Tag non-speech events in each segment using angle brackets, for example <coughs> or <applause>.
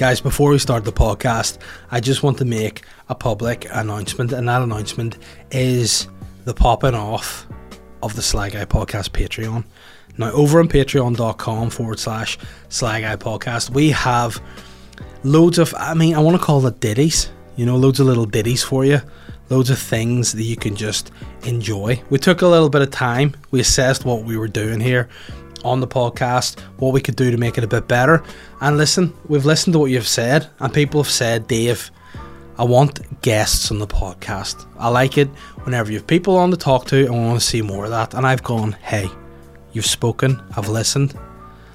Guys, before we start the podcast, I just want to make a public announcement, and that announcement is the popping off of the Sly Guy Podcast Patreon. Now, over on patreon.com forward slash Sly Guy Podcast, we have loads of, I mean, I want to call it ditties, you know, loads of little ditties for you, loads of things that you can just enjoy. We took a little bit of time, we assessed what we were doing here on the podcast, what we could do to make it a bit better. And listen, we've listened to what you've said, and people have said, Dave, I want guests on the podcast. I like it whenever you have people on to talk to, and I want to see more of that. And I've gone, hey, you've spoken, I've listened,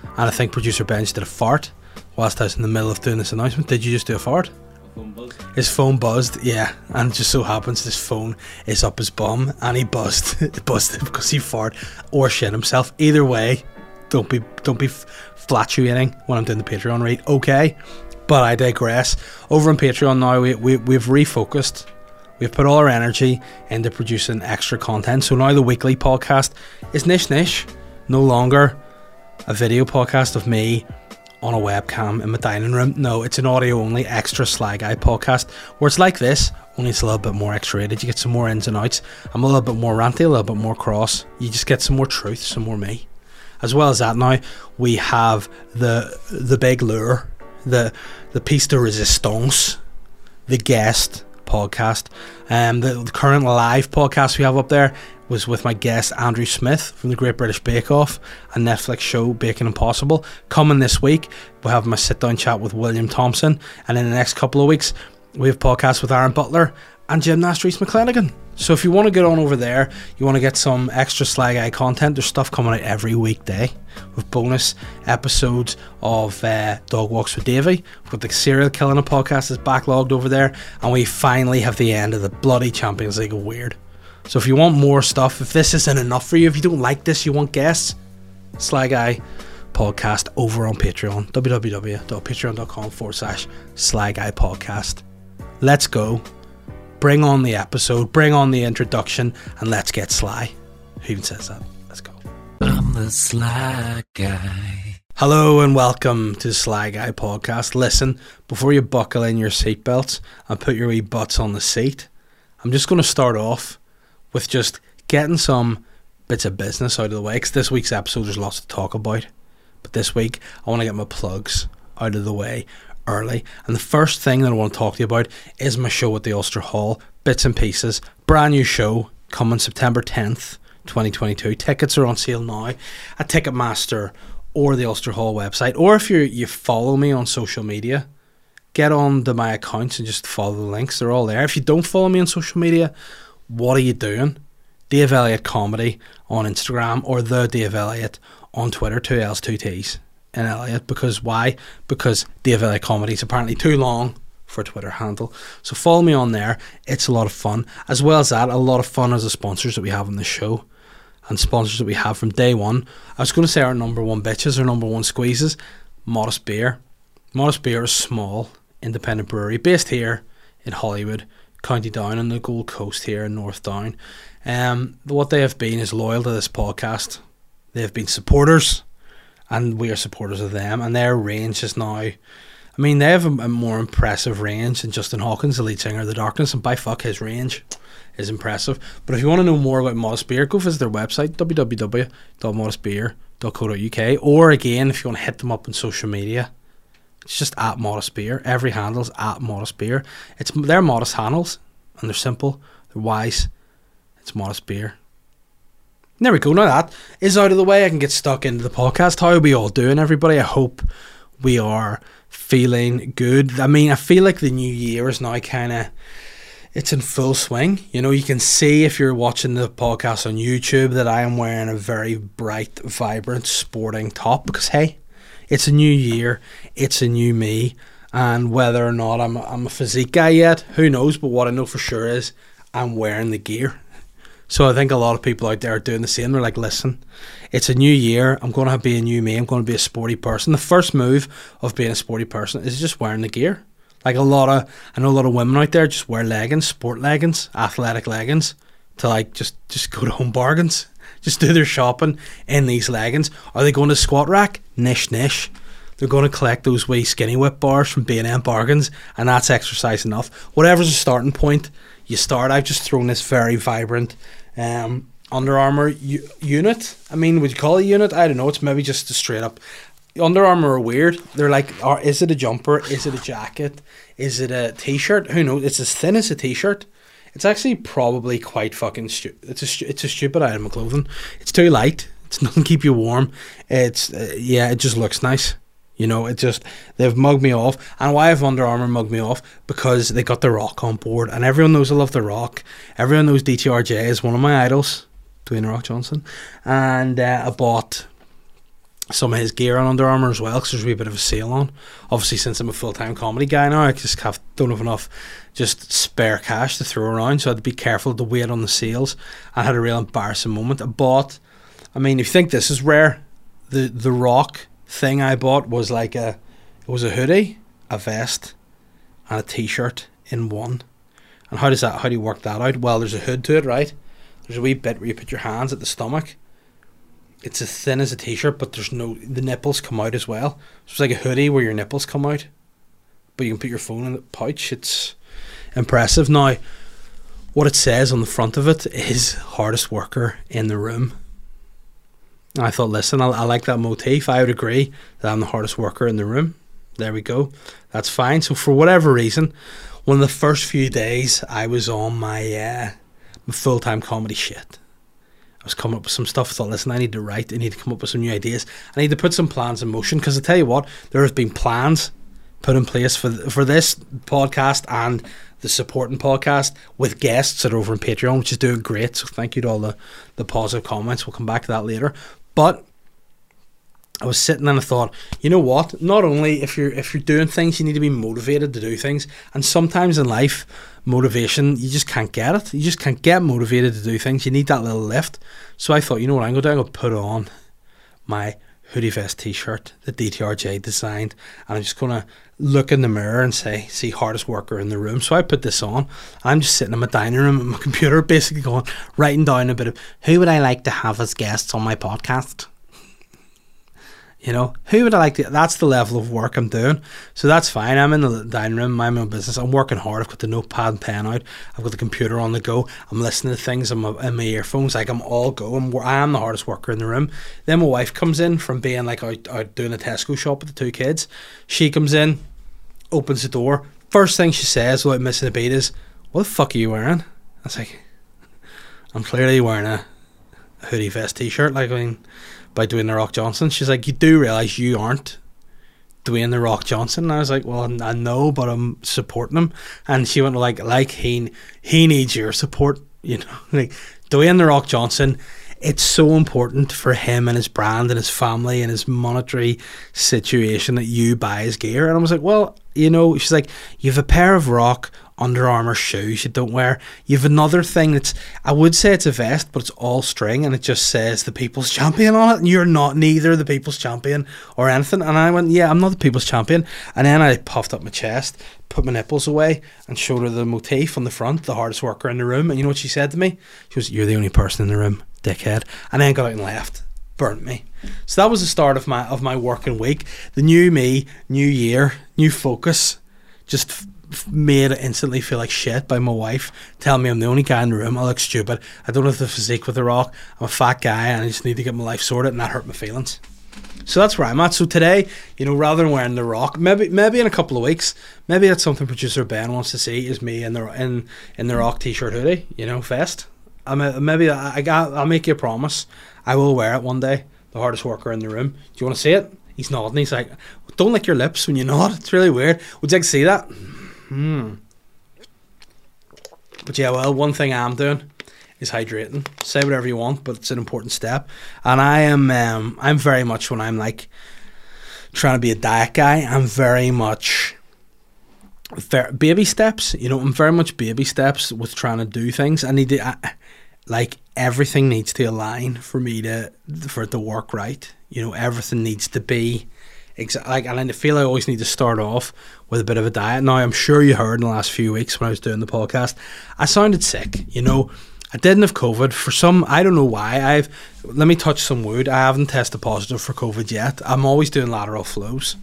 and I think producer Benj did a fart whilst I was in the middle of doing this announcement. Did you just do a fart? His phone buzzed, yeah, and it just so happens his phone is up his bum, and he buzzed, <laughs> buzzed because he farted or shit himself. Either way, don't be don't be fluctuating when I'm doing the Patreon rate. Okay, but I digress. Over on Patreon now, we, we we've refocused. We've put all our energy into producing extra content. So now the weekly podcast is Nish Nish, no longer a video podcast of me on a webcam in my dining room. No, it's an audio only extra Sly Guy podcast where it's like this, only it's a little bit more X rated. You get some more ins and outs. I'm a little bit more ranty, a little bit more cross. You just get some more truth, some more me. As well as that, now we have the the big lure, the the piece de resistance, the guest podcast. Um, the, the current live podcast we have up there was with my guest Andrew Smith from the Great British Bake Off and Netflix show Baking Impossible. Coming this week, we'll have my sit down chat with William Thompson, and in the next couple of weeks, we have podcasts with Aaron Butler and Gymnast Rhys McClenaghan. So if you want to get on over there, you want to get some extra Sly Guy content, there's stuff coming out every weekday with bonus episodes of uh, Dog Walks with Davey. We've got the serial killing podcast that's backlogged over there, and we finally have the end of the bloody Champions League of Weird. So if you want more stuff, if this isn't enough for you, if you don't like this, you want guests, Sly Guy podcast over on Patreon, www.patreon.com forward slash Sly Guy podcast. Let's go bring on the episode, bring on the introduction, and let's get sly. Who even says that? Let's go. I'm the sly guy. Hello and welcome to the Sly Guy podcast. Listen, before you buckle in your seatbelts and put your wee butts on the seat, I'm just going to start off with just getting some bits of business out of the way. Because this week's episode, there's lots to talk about. But this week, I want to get my plugs out of the way early. And the first thing that I want to talk to you about is my show at the Ulster Hall, Bits and Pieces. Brand new show coming September 10th, 2022. Tickets are on sale now at Ticketmaster or the Ulster Hall website. Or if you you follow me on social media, get on to my accounts and just follow the links. They're all there. If you don't follow me on social media, what are you doing? Dave Elliott Comedy on Instagram or the Dave Elliott on Twitter, two L's, two T's in Elliott because why? Because Dave Elliott Comedy is apparently too long for Twitter handle. So follow me on there. It's a lot of fun. As well as that, a lot of fun as the sponsors that we have on the show and sponsors that we have from day one. I was going to say our number one bitches, our number one squeezes, Modest Beer. Modest Beer is small, independent brewery based here in Holywood, County Down on the Gold Coast here in North Down. Um, what they have been is loyal to this podcast. They have been supporters and we are supporters of them. And their range is now, I mean, they have a, a, more impressive range than Justin Hawkins, the lead singer of The Darkness, and by fuck, his range is impressive. But if you want to know more about Modest Beer, go visit their website, www.modestbeer.co.uk, or again, if you want to hit them up on social media. It's just at Modest Beer. Every handle is at Modest Beer. It's they're modest handles, and they're simple, they're wise. It's Modest Beer. There we go. Now that is out of the way, I can get stuck into the podcast. How are we all doing, everybody? I hope we are feeling good. I mean, I feel like the new year is now kind of it's in full swing. You know, you can see if you're watching the podcast on YouTube that I am wearing a very bright, vibrant, sporting top because hey, it's a new year, it's a new me, and whether or not I'm I'm a physique guy yet, who knows? But what I know for sure is I'm wearing the gear. So I think a lot of people out there are doing the same. They're like, listen, it's a new year. I'm going to be a new me. I'm going to be a sporty person. The first move of being a sporty person is just wearing the gear. Like a lot of, I know a lot of women out there just wear leggings, sport leggings, athletic leggings, to like just just go to home bargains, just do their shopping in these leggings. Are they going to squat rack? Nish nish. they're going to collect those wee skinny whip bars from B&M Bargains, and that's exercise enough. Whatever's a starting point, you start. I've just thrown this very vibrant um, Under Armour u- unit. I mean, would you call it a unit? I don't know. It's maybe just a straight up. Under Armour are weird. They're like, are, is it a jumper? Is it a jacket? Is it a t-shirt? Who knows? It's as thin as a t-shirt. It's actually probably quite fucking stupid. It's a stu- it's a stupid item of clothing. It's too light. It <laughs> doesn't keep you warm. It's uh, yeah, it just looks nice. You know, it just they've mugged me off. And why have Under Armour mugged me off? Because they got the Rock on board, and everyone knows I love the Rock. Everyone knows DTRJ is one of my idols, Dwayne Rock Johnson, and uh, I bought some of his gear on Under Armour as well because there's a wee bit of a sale on. Obviously, since I'm a full time comedy guy now, I just have don't have enough just spare cash to throw around, so I had to be careful to wait on the sales. I had a real embarrassing moment. I bought, I mean, if you think this is rare, the the Rock thing I bought was like a, it was a hoodie, a vest, and a t-shirt in one. And how does that? How do you work that out? Well, there's a hood to it, right? There's a wee bit where you put your hands at the stomach. It's as thin as a t-shirt, but there's no the nipples come out as well. So it's like a hoodie where your nipples come out, but you can put your phone in the pouch. It's impressive. Now, what it says on the front of it is hardest worker in the room. I thought, listen, I, I like that motif. I would agree that I'm the hardest worker in the room. There we go. That's fine. So for whatever reason, one of the first few days I was on my uh, my full time comedy shit. I was coming up with some stuff. I thought, listen, I need to write. I need to come up with some new ideas. I need to put some plans in motion because I tell you what, there have been plans put in place for for this podcast and the supporting podcast with guests that are over on Patreon, which is doing great. So thank you to all the, the positive comments. We'll come back to that later. But I was sitting and I thought, you know what? Not only if you're if you're doing things, you need to be motivated to do things. And sometimes in life, motivation you just can't get it. You just can't get motivated to do things. You need that little lift. So I thought, you know what I'm gonna do? I'm gonna put on my hoodie vest t-shirt that DTRJ designed, and I'm just gonna look in the mirror and say, "See, hardest worker in the room." So I put this on. I'm just sitting in my dining room at my <laughs> computer, basically going writing down a bit of who would I like to have as guests on my podcast. You know, who would I like to? That's the level of work I'm doing. So that's fine. I'm in the dining room, my own business. I'm working hard. I've got the notepad and pen out. I've got the computer on the go. I'm listening to things in my, in my earphones. Like I'm all go. I'm, I am the hardest worker in the room. Then my wife comes in from being like out, out doing a Tesco shop with the two kids. She comes in, opens the door. First thing she says without missing a beat is, What the fuck are you wearing? I was like, I'm clearly wearing a hoodie vest t shirt. Like, I mean, by Dwayne the Rock Johnson. She's like, you do realize you aren't Dwayne the Rock Johnson. And I was like, well, I know, but I'm supporting him. And she went like, like he he needs your support. You know, <laughs> like Dwayne the Rock Johnson. It's so important for him and his brand and his family and his monetary situation that you buy his gear. And I was like, well, you know, she's like, you have a pair of Rock Under Armour shoes you don't wear. You have another thing that's, I would say it's a vest, but it's all string and it just says the People's Champion on it. And you're not neither the People's Champion or anything. And I went, yeah, I'm not the People's Champion. And then I puffed up my chest, put my nipples away, and showed her the motif on the front, the hardest worker in the room. And you know what she said to me? She was, you're the only person in the room, dickhead. And then got out and left. Burnt me. So that was the start of my of my working week. The new me, new year, new focus. Just made instantly feel like shit by my wife telling me I'm the only guy in the room. I look stupid. I don't have the physique with the rock. I'm a fat guy and I just need to get my life sorted, and that hurt my feelings. So that's where I'm at. So today, you know, rather than wearing the rock, maybe maybe in a couple of weeks, maybe that's something producer Ben wants to see is me in the in in the rock t-shirt hoodie, you know, vest. I mean, maybe I, I I'll make you a promise. I will wear it one day. The hardest worker in the room. Do you want to see it? He's nodding. He's like, "Don't lick your lips when you nod. <laughs> It's really weird." Would you like to see that? Hmm. But yeah, well, one thing I'm doing is hydrating. Say whatever you want, but it's an important step. And I am, um, I'm very much when I'm like trying to be a diet guy. I'm very much baby steps. You know, I'm very much baby steps with trying to do things. I need to, I, like, everything needs to align for me to for it to work right. You know, everything needs to be. Exa- like, and I feel I always need to start off with a bit of a diet. Now, I'm sure you heard in the last few weeks when I was doing the podcast, I sounded sick. You know, I didn't have COVID for some. I don't know why. I've let me touch some wood. I haven't tested positive for COVID yet. I'm always doing lateral flows.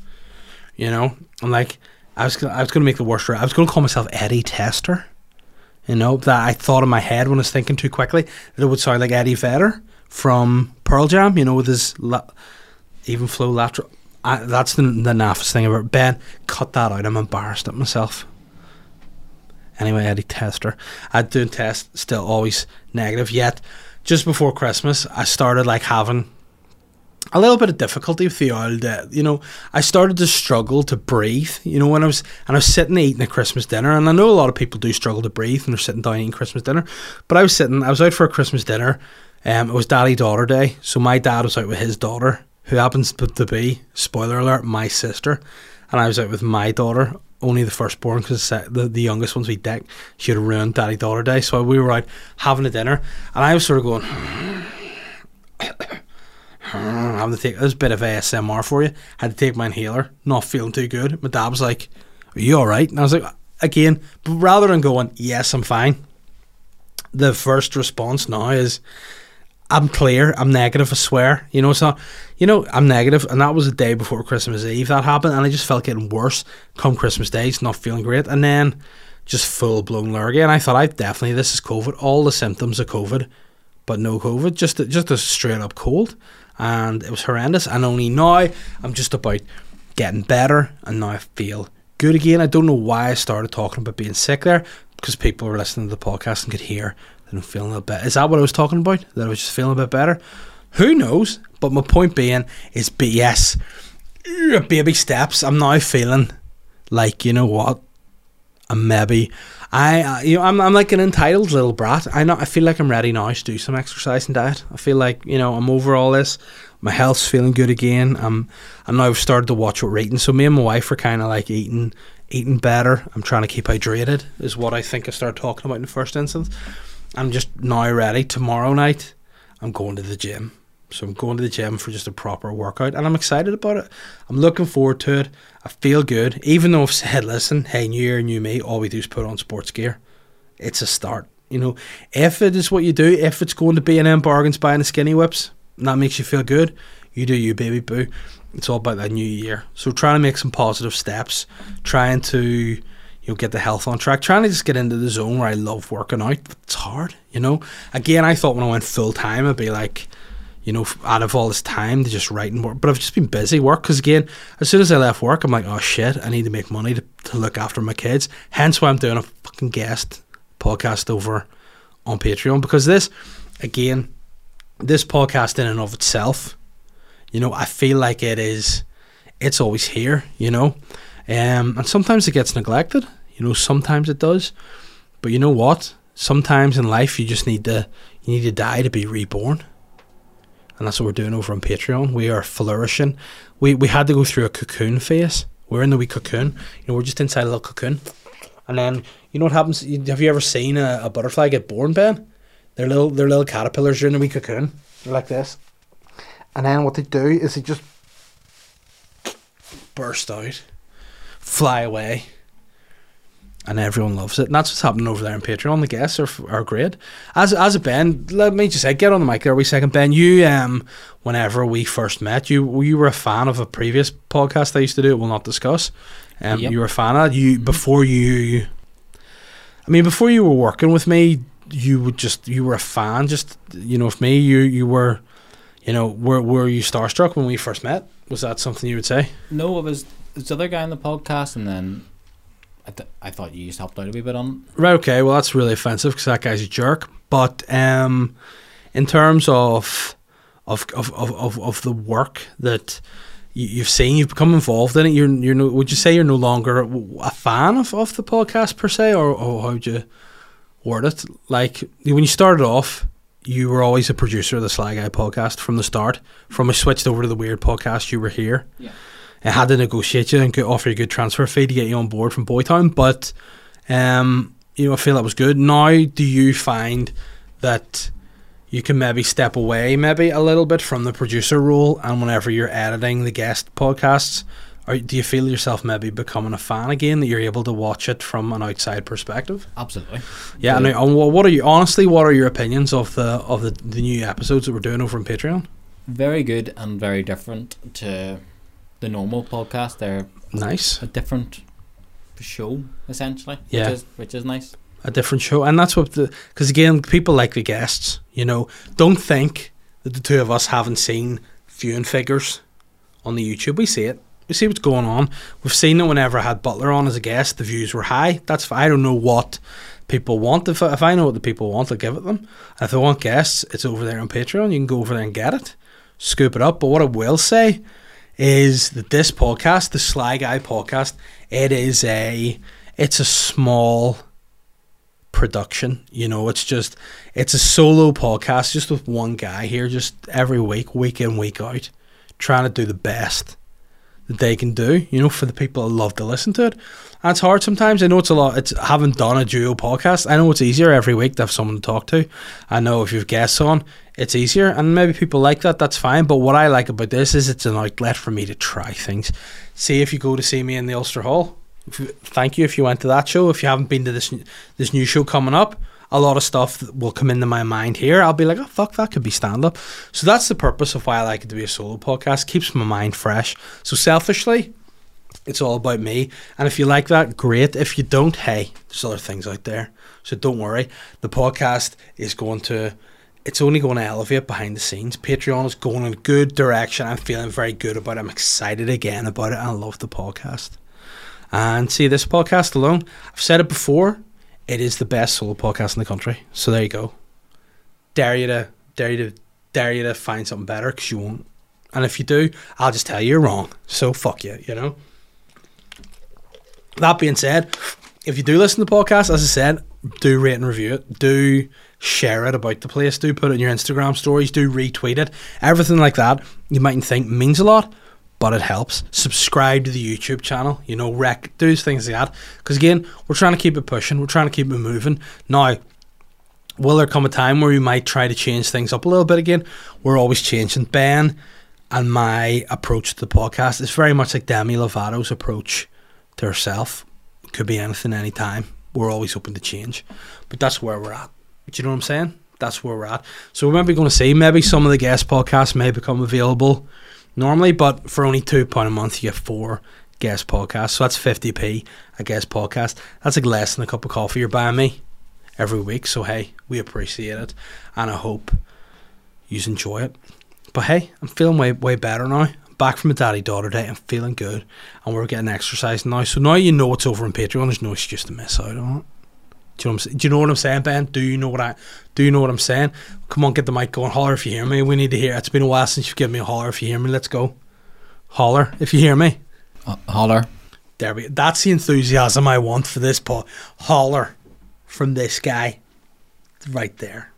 You know, I'm like I was gonna, I was going to make the worst. I was going to call myself Eddie Tester. You know that I thought in my head when I was thinking too quickly that it would sound like Eddie Vedder from Pearl Jam. You know, with his la- even flow lateral. I, that's the, the naffest thing about Ben. Cut that out. I'm embarrassed at myself. Anyway, Eddie Tester. I doing test still always negative. Yet, just before Christmas, I started like having a little bit of difficulty with the old. You know, I started to struggle to breathe. You know, when I was and I was sitting eating a Christmas dinner, and I know a lot of people do struggle to breathe when they're sitting down eating Christmas dinner. But I was sitting. I was out for a Christmas dinner. Um, it was daddy daughter day, so my dad was out with his daughter, who happens to be spoiler alert my sister, and I was out with my daughter only the firstborn because the, the youngest one's we deck. She had ruined daddy daughter day, so we were out having a dinner, and I was sort of going. <coughs> having to take this bit of ASMR for you. Had to take my inhaler, not feeling too good. My dad was like, Are you alright? And I was like, Again, but rather than going, Yes, I'm fine, the first response now is, I'm clear, I'm negative, I swear. You know, not, you know, I'm negative, and that was the day before Christmas Eve that happened, and I just felt getting worse come Christmas Day, it's not feeling great, and then just full blown lurgy, and I thought, I definitely, this is COVID, all the symptoms of COVID, but no COVID, just a, just a straight up cold, and it was horrendous, and only now I'm just about getting better, and now I feel good again. I don't know why I started talking about being sick there, because people were listening to the podcast and could hear I'm feeling a bit. Is that what I was talking about? That I was just feeling a bit better? Who knows? But my point being is, yes, baby steps. I'm now feeling like you know what, I'm maybe I you know I'm I'm like an entitled little brat. I know I feel like I'm ready now to do some exercise and diet. I feel like you know I'm over all this. My health's feeling good again. I'm and now I've started to watch what we're eating. So me and my wife are kind of like eating eating better. I'm trying to keep hydrated. Is what I think I started talking about in the first instance. I'm just now ready. Tomorrow night, I'm going to the gym. So I'm going to the gym for just a proper workout, and I'm excited about it. I'm looking forward to it. I feel good, even though I've <laughs> said, "Listen, hey, new year, new me. All we do is put on sports gear." It's a start. You know, if it is what you do, if it's going to be an M bargains buying the skinny whips, and that makes you feel good, you do you, baby boo. It's all about that new year. So trying to make some positive steps, trying to you know, get the health on track, trying to just get into the zone where I love working out. It's hard, you know. Again, I thought when I went full time, I'd be like, you know, out of all this time to just write and work. But I've just been busy work because again, as soon as I left work, I'm like, oh shit, I need to make money to, to look after my kids. Hence why I'm doing a fucking guest podcast over on Patreon because this, again, this podcast in and of itself, you know, I feel like it is, it's always here, you know. Um, and sometimes it gets neglected, you know, sometimes it does. But you know what? Sometimes in life you just need to you need to die to be reborn. And that's what we're doing over on Patreon. We are flourishing. We we had to go through a cocoon phase. We're in the wee cocoon. You know, we're just inside a little cocoon. And then you know what happens? Have you ever seen a, a butterfly get born, Ben? They're little they're little caterpillars in a wee cocoon. They're like this. And then what they do is they just burst out fly away. And everyone loves it. And that's what's happening over there on Patreon. The guests are, are great. As as a Ben, let me just say, get on the mic there a wee second. Ben, you, um, whenever we first met, you you were a fan of a previous podcast I used to do, we'll not discuss. Um, Yep. You were a fan of you before you. I mean, before you were working with me, you would just you were a fan. Just you know, with me, you you were, you know, were were you starstruck when we first met? Was that something you would say? No, it was this other guy on the podcast, and then I, th- I thought you just helped out a wee bit on. Right. Okay. Well, that's really offensive because that guy's a jerk. But um, in terms of of of, of, of, the work that you, you've seen, you've become involved in it. You're you're no, would you say you're no longer a fan of, of the podcast per se, or, or how would you word it? Like when you started off, you were always a producer of the Sly Guy podcast from the start. From I switched over to the Weird podcast, you were here. Yeah. I had to negotiate you and go- offer you a good transfer fee to get you on board from Boytown, but um, you know, I feel that was good. Now, do you find that you can maybe step away maybe a little bit from the producer role and whenever you're editing the guest podcasts, Or do you feel yourself maybe becoming a fan again that you're able to watch it from an outside perspective? Absolutely. Yeah, The- and, what are you honestly? What are your opinions of the of the, the new episodes that we're doing over on Patreon? very good and very different to the normal podcast. They're Nice, a different show essentially. Yeah. Which is which is nice. a different show, and that's what the because again, people like the guests. You know, don't think that the two of us haven't seen viewing figures on the YouTube. We see it. We see what's going on. We've seen it whenever I had Butler on as a guest. The views were high. That's I don't know what people want. If if I know what the people want, I'll give it them. If they want guests, it's over there on Patreon. You can go over there and get it, scoop it up. But what I will say is that this podcast, the Sly Guy podcast, it is a it's a small production. You know, it's just it's a solo podcast, just with one guy here, just every week, week in, week out, trying to do the best that they can do. You know, for the people that love to listen to it. And it's hard sometimes. I know it's a lot. It's I haven't done a duo podcast. I know it's easier every week to have someone to talk to. I know if you've guests on, it's easier, and maybe people like that. That's fine. But what I like about this is it's an outlet for me to try things. See if you go to see me in the Ulster Hall. You, thank you if you went to that show. If you haven't been to this this new show coming up, a lot of stuff will come into my mind here. I'll be like, oh fuck, that could be stand up. So that's the purpose of why I like it to be a solo podcast. Keeps my mind fresh. So selfishly, it's all about me. And if you like that, great. If you don't, hey, there's other things out there. So don't worry. The podcast is going to it's only going to elevate behind the scenes. Patreon is going in a good direction. I'm feeling very good about it. I'm excited again about it. I love the podcast. And see, this podcast alone, I've said it before, it is the best solo podcast in the country. So there you go. Dare you to, dare you to, dare you to find something better because you won't. And if you do, I'll just tell you you're wrong. So fuck you, you know? That being said, if you do listen to the podcast, as I said, do rate and review it. Do share it about the place. Do put it in your Instagram stories. Do retweet it. Everything like that, you mightn't think means a lot, but it helps. Subscribe to the YouTube channel. You know, rec do things like that. Because again, we're trying to keep it pushing. We're trying to keep it moving. Now, will there come a time where we might try to change things up a little bit again? We're always changing. Ben and my approach to the podcast is very much like Demi Lovato's approach to herself. Could be anything, anytime. We're always hoping to change. But that's where we're at. Do you know what I'm saying? That's where we're at. So we're maybe going to see maybe some of the guest podcasts may become available normally, but for only two pound a month, you get four guest podcasts. So that's fifty p a guest podcast. That's like less than a cup of coffee you're buying me every week. So hey, we appreciate it, and I hope you enjoy it. But hey, I'm feeling way way better now. Back from a daddy daughter day, I'm feeling good, and we're getting exercise now. So now you know what's over on Patreon. There's no excuse to miss out on it. Do you, know what I'm, do you know what I'm saying, Ben? Do you know what I do? You know what I'm saying? Come on, get the mic going. Holler if you hear me. We need to hear. It's been a while since you've given me a holler. If you hear me, let's go. Holler if you hear me. Uh, holler. There we. That's the enthusiasm I want for this pod. Holler from this guy, right there.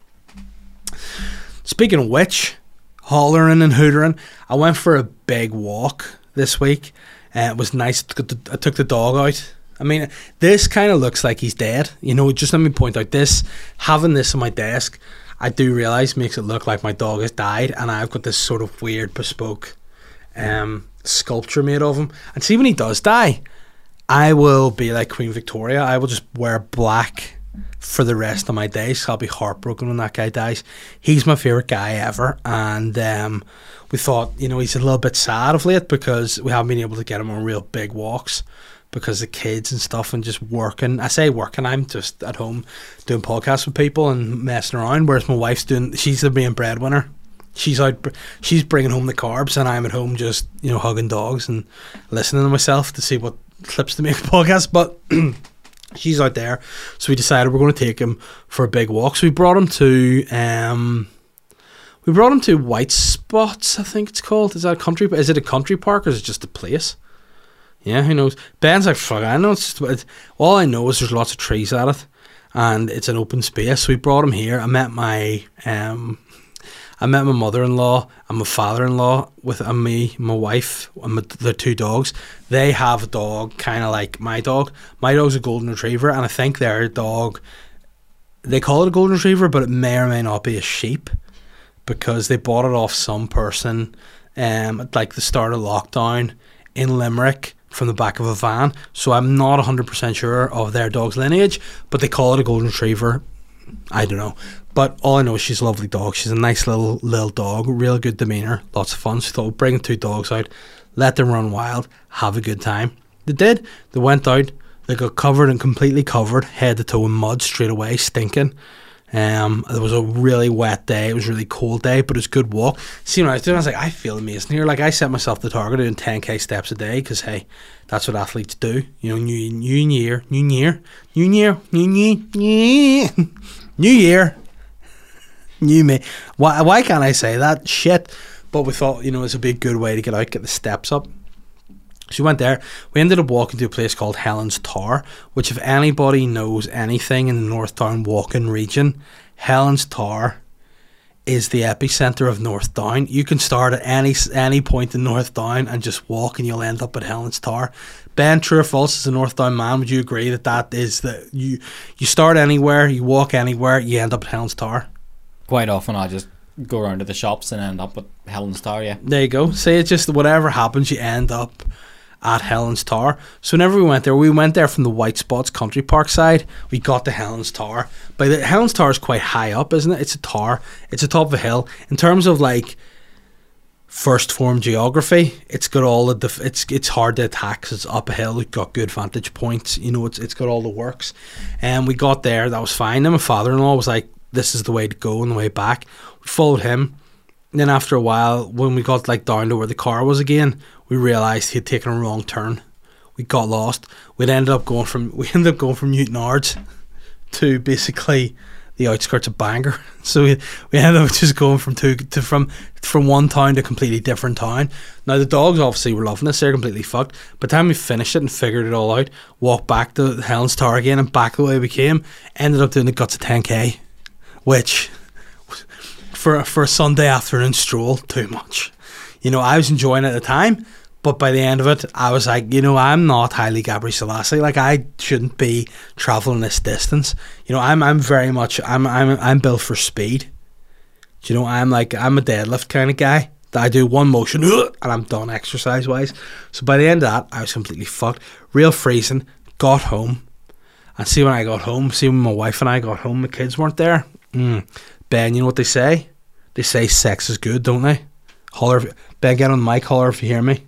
Speaking of which, hollering and hootering, I went for a big walk this week. Uh, it was nice. I took the- dog out. I mean, this kind of looks like he's dead. You know, just let me point out this. Having this on my desk, I do realize makes it look like my dog has died, and I've got this sort of weird bespoke um, sculpture made of him. And see, when he does die, I will be like Queen Victoria. I will just wear black for the rest of my days. I'll be heartbroken when that guy dies. He's my favorite guy ever, and um, we thought, you know, he's a little bit sad of late because we haven't been able to get him on real big walks because the kids and stuff and just working. I say working. I'm just at home doing podcasts with people and messing around. Whereas my wife's doing. She's the main breadwinner. She's out. She's bringing home the carbs, and I'm at home just you know hugging dogs and listening to myself to see what clips to make a <laughs> podcast. But <clears throat> she's out there, so we decided we're going to take him for a big walk. So we brought him to. Um, we brought him to White Spots, I think it's called. Is that a country? Is it a country park or is it just a place? Yeah, who knows? Ben's like, fuck, I know. It's just, all I know is there's lots of trees at it, and it's an open space. So we brought him here. I met my um, I met my mother-in-law and my father-in-law with and me, my wife, and my, the two dogs. They have a dog, kind of like my dog. My dog's a golden retriever, and I think their dog. They call it a golden retriever, but it may or may not be a sheep, because they bought it off some person, um, at like the start of lockdown in Limerick from the back of a van. So I'm not 100% sure of their dog's lineage, but they call it a golden retriever. I don't know. But all I know she's a lovely dog. She's a nice little little dog, real good demeanour, lots of fun. So thought we'd bring two dogs out, let them run wild, have a good time. They did. They went out, they got covered and completely covered, head to toe in mud straight away, stinking. Um, it was a really wet day. It was a really cold day, but it was a good walk. See, when I was doing, I was like, I feel amazing here. Like I set myself the target of doing 10k steps a day because hey, that's what athletes do. You know, new new year, new year, new year, new year, new new year, new me. Why why can't I say that shit? But we thought, you know, it's a big good way to get out, get the steps up. So we went there. We ended up walking to a place called Helen's Tower, which, if anybody knows anything in the North Down walking region, Helen's Tower is the epicenter of North Down. You can start at any any point in North Down and just walk, and you'll end up at Helen's Tower. Ben, true or false, as a North Down man, would you agree that that is that you you start anywhere, you walk anywhere, you end up at Helen's Tower? Quite often, I just go around to the shops and end up at Helen's Tower. Yeah. There you go. Say it's just whatever happens, you end up at Helen's Tower. So whenever we went there, we went there from the White Spots Country Park side. We got to Helen's Tower. But the Helen's Tower is quite high up, isn't it? It's a tower. It's a top of a hill. In terms of like first form geography, it's got all the. It's it's hard to attack 'cause it's up a hill. It's got good vantage points. You know, it's it's got all the works. And we got there. That was fine. And my father-in-law was like, "This is the way to go." On the way back, we followed him. And then after a while, when we got like down to where the car was again, we realised he had taken a wrong turn. We got lost. We'd ended up going from <laughs> we ended up going from Newtownards to basically the outskirts of Bangor. <laughs> So we, we ended up just going from two to from from one town to a completely different town. Now the dogs obviously were loving this; they're completely fucked. By the time we finished it and figured it all out, walked back to Helen's Tower again and back the way we came, ended up doing the guts of 10k, which for for a Sunday afternoon stroll, too much. You know, I was enjoying it at the time, but by the end of it, I was like, you know, I'm not Haile Gebrselassie. Like I shouldn't be traveling this distance. You know, I'm I'm very much I'm I'm I'm built for speed. Do you know, I'm like I'm a deadlift kind of guy. That I do one motion <laughs> and I'm done exercise wise. So by the end of that, I was completely fucked. Real freezing. Got home. And see when I got home, see when my wife and I got home, the kids weren't there. Mm. Ben, you know what they say? They say sex is good, don't they? Holler, if, Ben, get on the mic. Holler if you hear me.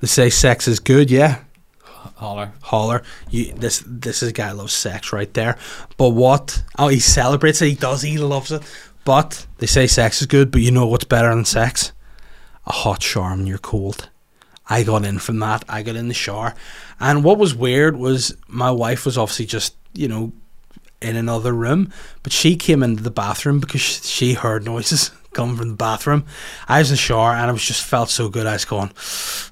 They say sex is good, yeah. Holler. Holler, you. This this is a guy who loves sex right there. But what? Oh, he celebrates it. He does. He loves it. But they say sex is good. But you know what's better than sex? A hot shower when you're cold. I got in from that. I got in the shower, and what was weird was my wife was obviously just you know in another room, but she came into the bathroom because she heard noises <laughs> coming from the bathroom. I was in the shower and I was just felt so good. I was going,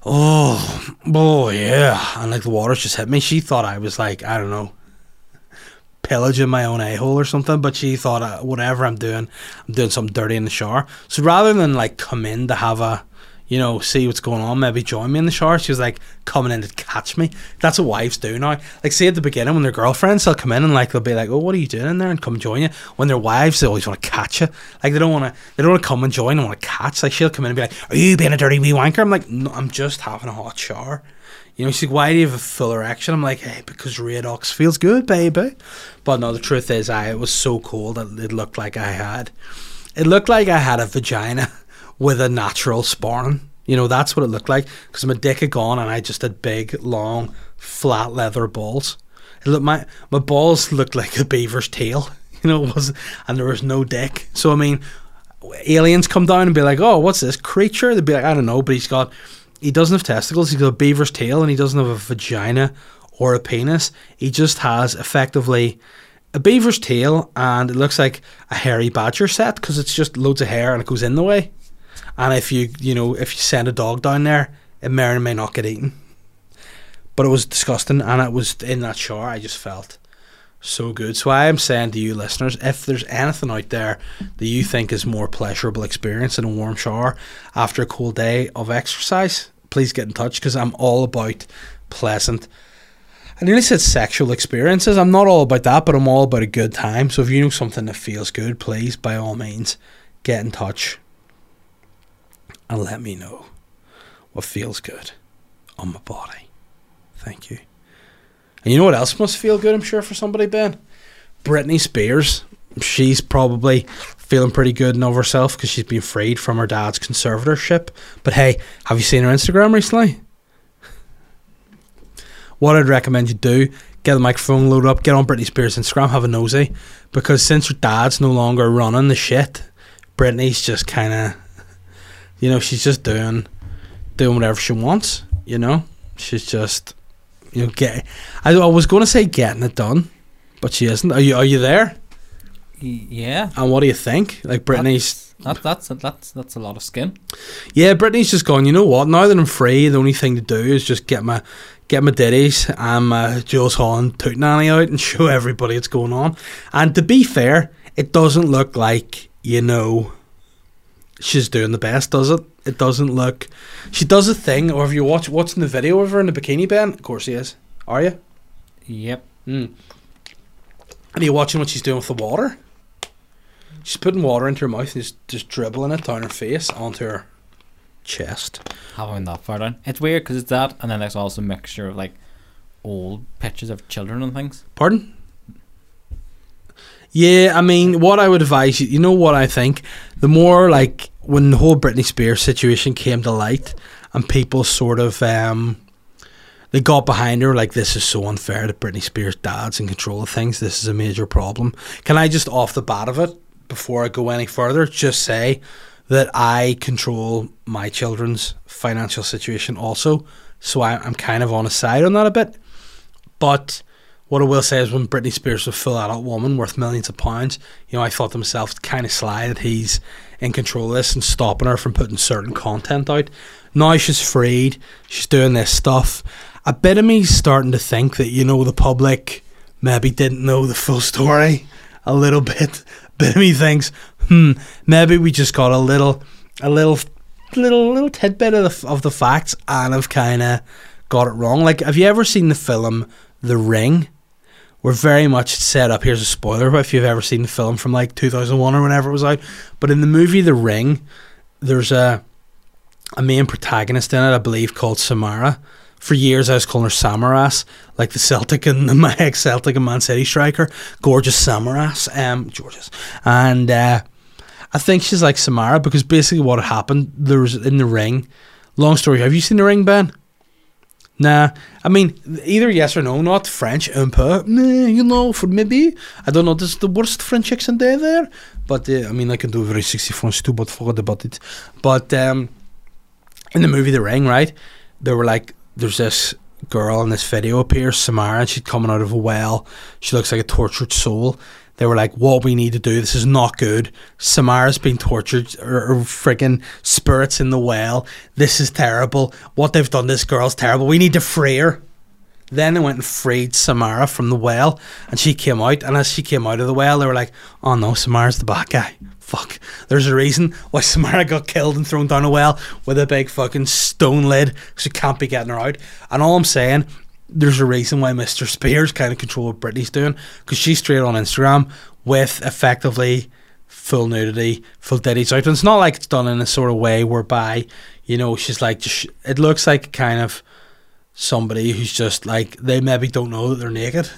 oh, oh yeah, and like the water just hit me. She thought I was like I don't know, pillaging my own a hole or something, but she thought uh, whatever I'm doing, I'm doing something dirty in the shower. So rather than like come in to have a you know, see what's going on, maybe join me in the shower. She was like coming in to catch me. That's what wives do now. Like, see at the beginning when their girlfriends, they'll come in and like they'll be like, "Oh, what are you doing in there?" and come join you. When they're wives, they always want to catch you. Like they don't want to, they don't want to come and join. They want to catch. Like she'll come in and be like, "Are you being a dirty wee wanker?" I'm like, "No, I'm just having a hot shower." You know, she's like, "Why do you have a full erection?" I'm like, "Hey, because Radox feels good, baby." But no, the truth is, I it was so cold that it looked like I had, it looked like I had a vagina <laughs> with a natural spawn. You know, that's what it looked like because my dick had gone and I just had big, long, flat leather balls. It looked, my my balls looked like a beaver's tail. <laughs> You know, it was and there was no dick. So I mean, aliens come down and be like, "Oh, what's this creature?" They'd be like, "I don't know," but he's got he doesn't have testicles. He's got a beaver's tail and he doesn't have a vagina or a penis. He just has effectively a beaver's tail and it looks like a hairy badger set because it's just loads of hair and it goes in the way. And if you you know if you send a dog down there, it may or may not get eaten. But it was disgusting, and it was in that shower. I just felt so good. So I am saying to you, listeners, if there's anything out there that you think is more pleasurable experience in a warm shower after a cool day of exercise, please get in touch because I'm all about pleasant. I nearly said sexual experiences. I'm not all about that, but I'm all about a good time. So if you know something that feels good, please, by all means, get in touch and let me know what feels good. on my body. Thank you. And you know what else must feel good, I'm sure, for somebody, Ben? Britney Spears. She's probably feeling pretty good in of herself because she's been freed from her dad's conservatorship. But hey, have you seen her Instagram recently? What I'd recommend you do, get the microphone load up, get on Britney Spears' Instagram, have a nosy. Because since her dad's no longer running the shit, Britney's just kind of, you know, she's just doing, doing whatever she wants. You know, she's just, you know, get. I, I was going to say getting it done, but she isn't. Are you? Are you there? Yeah, And what do you think? Like Britney's, that, that's that's that's a lot of skin. yeah, Britney's just gone. You know what? Now that I'm free, the only thing to do is just get my get my ditties and my Jools Holland toot nanny out and <laughs> show everybody what's going on. And to be fair, it doesn't look like you know she's doing the best, does it? It doesn't look. She does a thing, or if you watch watching the video of her in the bikini band, of course she is. Are you? Yep. Mm. And are you watching what she's doing with the water? She's putting water into her mouth and just, just dribbling it down her face onto her chest. Went that far down. It's weird because it's that, and then there's also a mixture of like old pictures of children and things. Pardon? Yeah, I mean, what I would advise you, you know what I think? The more like when the whole Britney Spears situation came to light and people sort of, um, they got behind her like this is so unfair that Britney Spears' dad's in control of things. This is a major problem. Can I just off the bat of it, before I go any further, just say that I control my children's financial situation also. So I, I'm kind of on a side on that a bit. But what I will say is when Britney Spears was a full adult woman worth millions of pounds, you know, I thought to myself, kind of sly that he's in control of this and stopping her from putting certain content out. Now she's freed, she's doing this stuff. A bit of me's starting to think that, you know, the public maybe didn't know the full story a little <laughs> bit. A bit of me thinks, hmm, maybe we just got a little, a little, little, little tidbit of the, of the facts and have kind of got it wrong. Like, have you ever seen the film The Ring? We're very much set up. Here's a spoiler, if you've ever seen the film from like 2001 or whenever it was out, but in the movie The Ring, there's a a main protagonist in it, I believe, called Samara. For years, I was calling her Samaras, like the Celtic and <laughs> my ex Celtic and Man City striker, Georgios Samaras, um, gorgeous, and uh, I think she's like Samara because basically what had happened there was in the ring. Long story. Have you seen the ring, Ben? Nah, I mean either yes or no. Not French, un peu. Nah, you know, for maybe I don't know. This is the worst French accent there, there. But uh, I mean, I can do very sexy French too. But forget about it. But um, in the movie The Ring, right? They were like, there's this girl in this video appears, Samara, and she's coming out of a well. She looks like a tortured soul. They were like, what we need to do, this is not good. Samara's been tortured, or, or spirits in the well. This is terrible. What they've done this girl's terrible. We need to free her. Then they went and freed Samara from the well, and she came out. And as she came out of the well, they were like, "Oh no, Samara's the bad guy. Fuck. There's a reason why <laughs> Samara got killed and thrown down a well with a big fucking stone lid. She can't be getting her out. And all I'm saying, there's a reason why Mr. Spears kind of control what Britney's doing because she's straight on Instagram with effectively full nudity, full ditties out. And it's not like it's done in a sort of way whereby you know she's like just. It looks like kind of somebody who's just like they maybe don't know that they're naked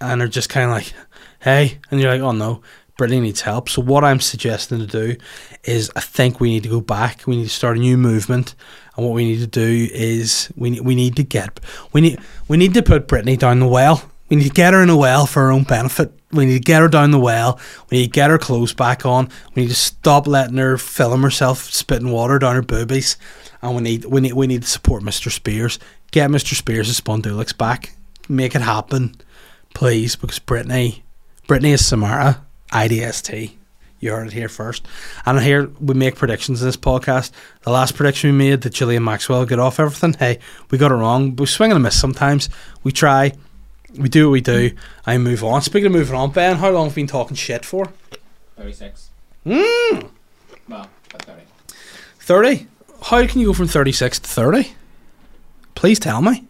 and they're just kind of like, hey, and you're like, oh no, Britney needs help. So what I'm suggesting to do is, I think we need to go back. We need to start a new movement, and what we need to do is we we need to get we need we need to put Britney down the well. We need to get her in a well for her own benefit. We need to get her down the well. We need to get her clothes back on. We need to stop letting her film herself spitting water down her boobies. And we need we need we need to support Mr. Spears. Get Mr. Spears' Spondulix back. Make it happen, please, because Britney Britney is Samara. IDST. You heard it here first. And here we make predictions in this podcast. The last prediction we made that Ghislaine Maxwell get off everything. Hey, we got it wrong. We swing and a miss sometimes. We try. We do what we do. I move on. Speaking of moving on, Ben, how long have you been talking shit for? 36. Mmm! Well, 30. 30? How can you go from 36 to 30? Please tell me.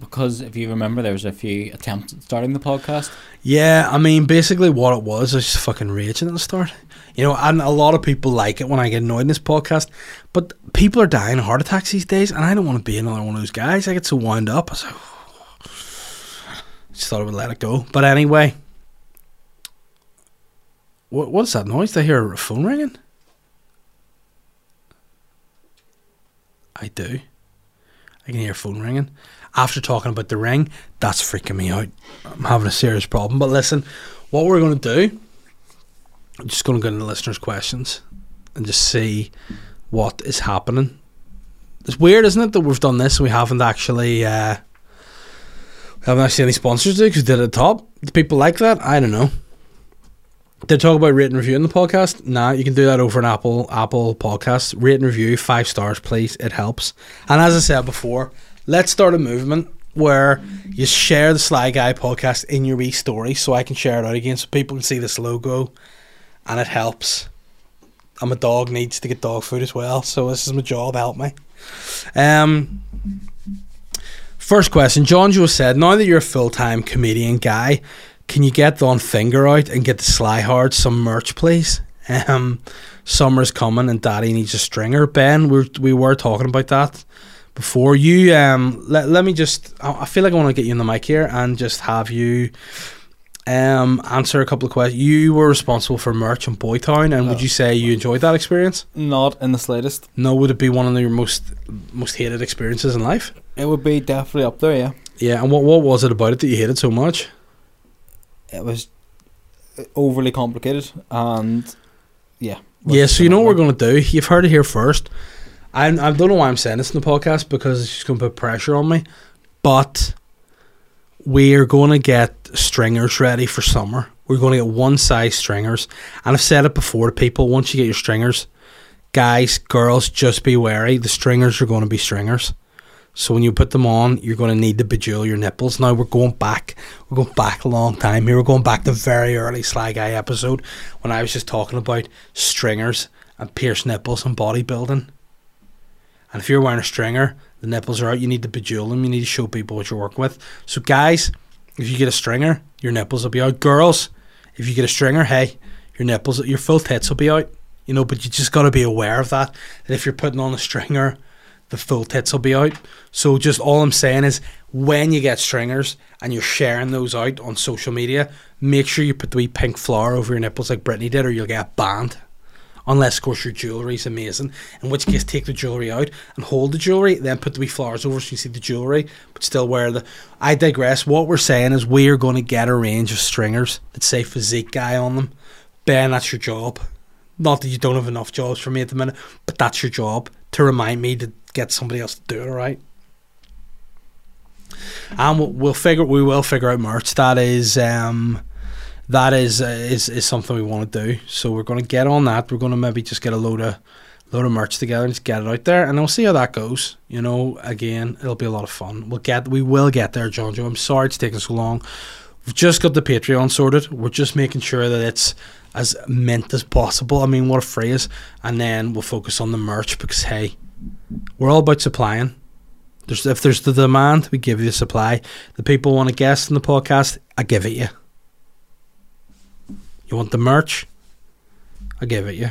Because if you remember, there was a few attempts at starting the podcast. Yeah, I mean, basically what it was, I was just fucking raging at the start. You know, and a lot of people like it when I get annoyed in this podcast, but people are dying of heart attacks these days, and I don't want to be another one of those guys. I get so wound up. I <sighs> just thought I would let it go. But anyway, what what is that noise? Did I hear a phone ringing? I do. I can hear a phone ringing. After talking about the ring, that's freaking me out. I'm having a serious problem. But listen, what we're going to do, I'm just going to go into listeners' questions and just see what is happening. It's weird, isn't it, that we've done this and we haven't actually, uh, we haven't actually any sponsors to because did at the top. Do people like that? I don't know. They talk about rate and review in the podcast. Nah, you can do that over an Apple Apple podcast. Rate and review five stars, please. It helps. And as I said before, let's start a movement where you share the Sly Guy podcast in your wee story, so I can share it out again, so people can see this logo, and it helps. And my dog needs to get dog food as well, so this is my job. Help me. Um. First question, John Joe said, now that you're a full time comedian guy, can you get Don Finger out and get the Sly Hard some merch, please? Um, summer's coming and Daddy needs a stringer. Ben, we we were talking about that before. You um, let, let me just. I feel like I want to get you in the mic here and just have you um answer a couple of questions. You were responsible for merch in Boytown, and would you say you enjoyed that experience? Not in the slightest. No, would it be one of your most most hated experiences in life? It would be definitely up there, yeah. Yeah, and what what was it about it that you hated so much? It was overly complicated and yeah. Yeah, so you know what we're going to do? You've heard it here first. I, I don't know why I'm saying this in the podcast because it's just going to put pressure on me. But we're going to get stringers ready for summer. We're going to get one size stringers. And I've said it before to people once you get your stringers, guys, girls, just be wary. The stringers are going to be stringers. So when you put them on, you're going to need to bejewel your nipples. Now we're going back. We're going back a long time here. We're going back to very early Sly Guy episode when I was just talking about stringers and pierced nipples and bodybuilding. And if you're wearing a stringer, the nipples are out. You need to bejewel them. You need to show people what you're working with. So guys, if you get a stringer, your nipples will be out. Girls, if you get a stringer, hey, your nipples, your full tits will be out. You know, but you just got to be aware of that. That if you're putting on a stringer, the full tits will be out. So just all I'm saying is when you get stringers and you're sharing those out on social media, make sure you put the wee pink flower over your nipples like Britney did or you'll get banned. Unless of course your jewellery is amazing. In which case take the jewellery out and hold the jewellery, then put the wee flowers over so you see the jewellery, but still wear the I digress. What we're saying is we're gonna get a range of stringers that say physique guy on them. Ben, that's your job. Not that you don't have enough jobs for me at the minute, but that's your job to remind me to get somebody else to do it. All right. And we'll figure we will figure out merch. That is um, that is uh, is is something we want to do. So we're going to get on that. We're going to maybe just get a load of load of merch together and just get it out there, and we'll see how that goes. You know, again, it'll be a lot of fun. We'll get we will get there, John Joe. I'm sorry it's taking so long. We've just got the Patreon sorted. We're just making sure that it's as mint as possible. I mean, what a phrase. And then we'll focus on the merch because hey, we're all about supplying. There's if there's the demand, we give you the supply. The people want a guest in the podcast, I give it you. You want the merch, I give it you.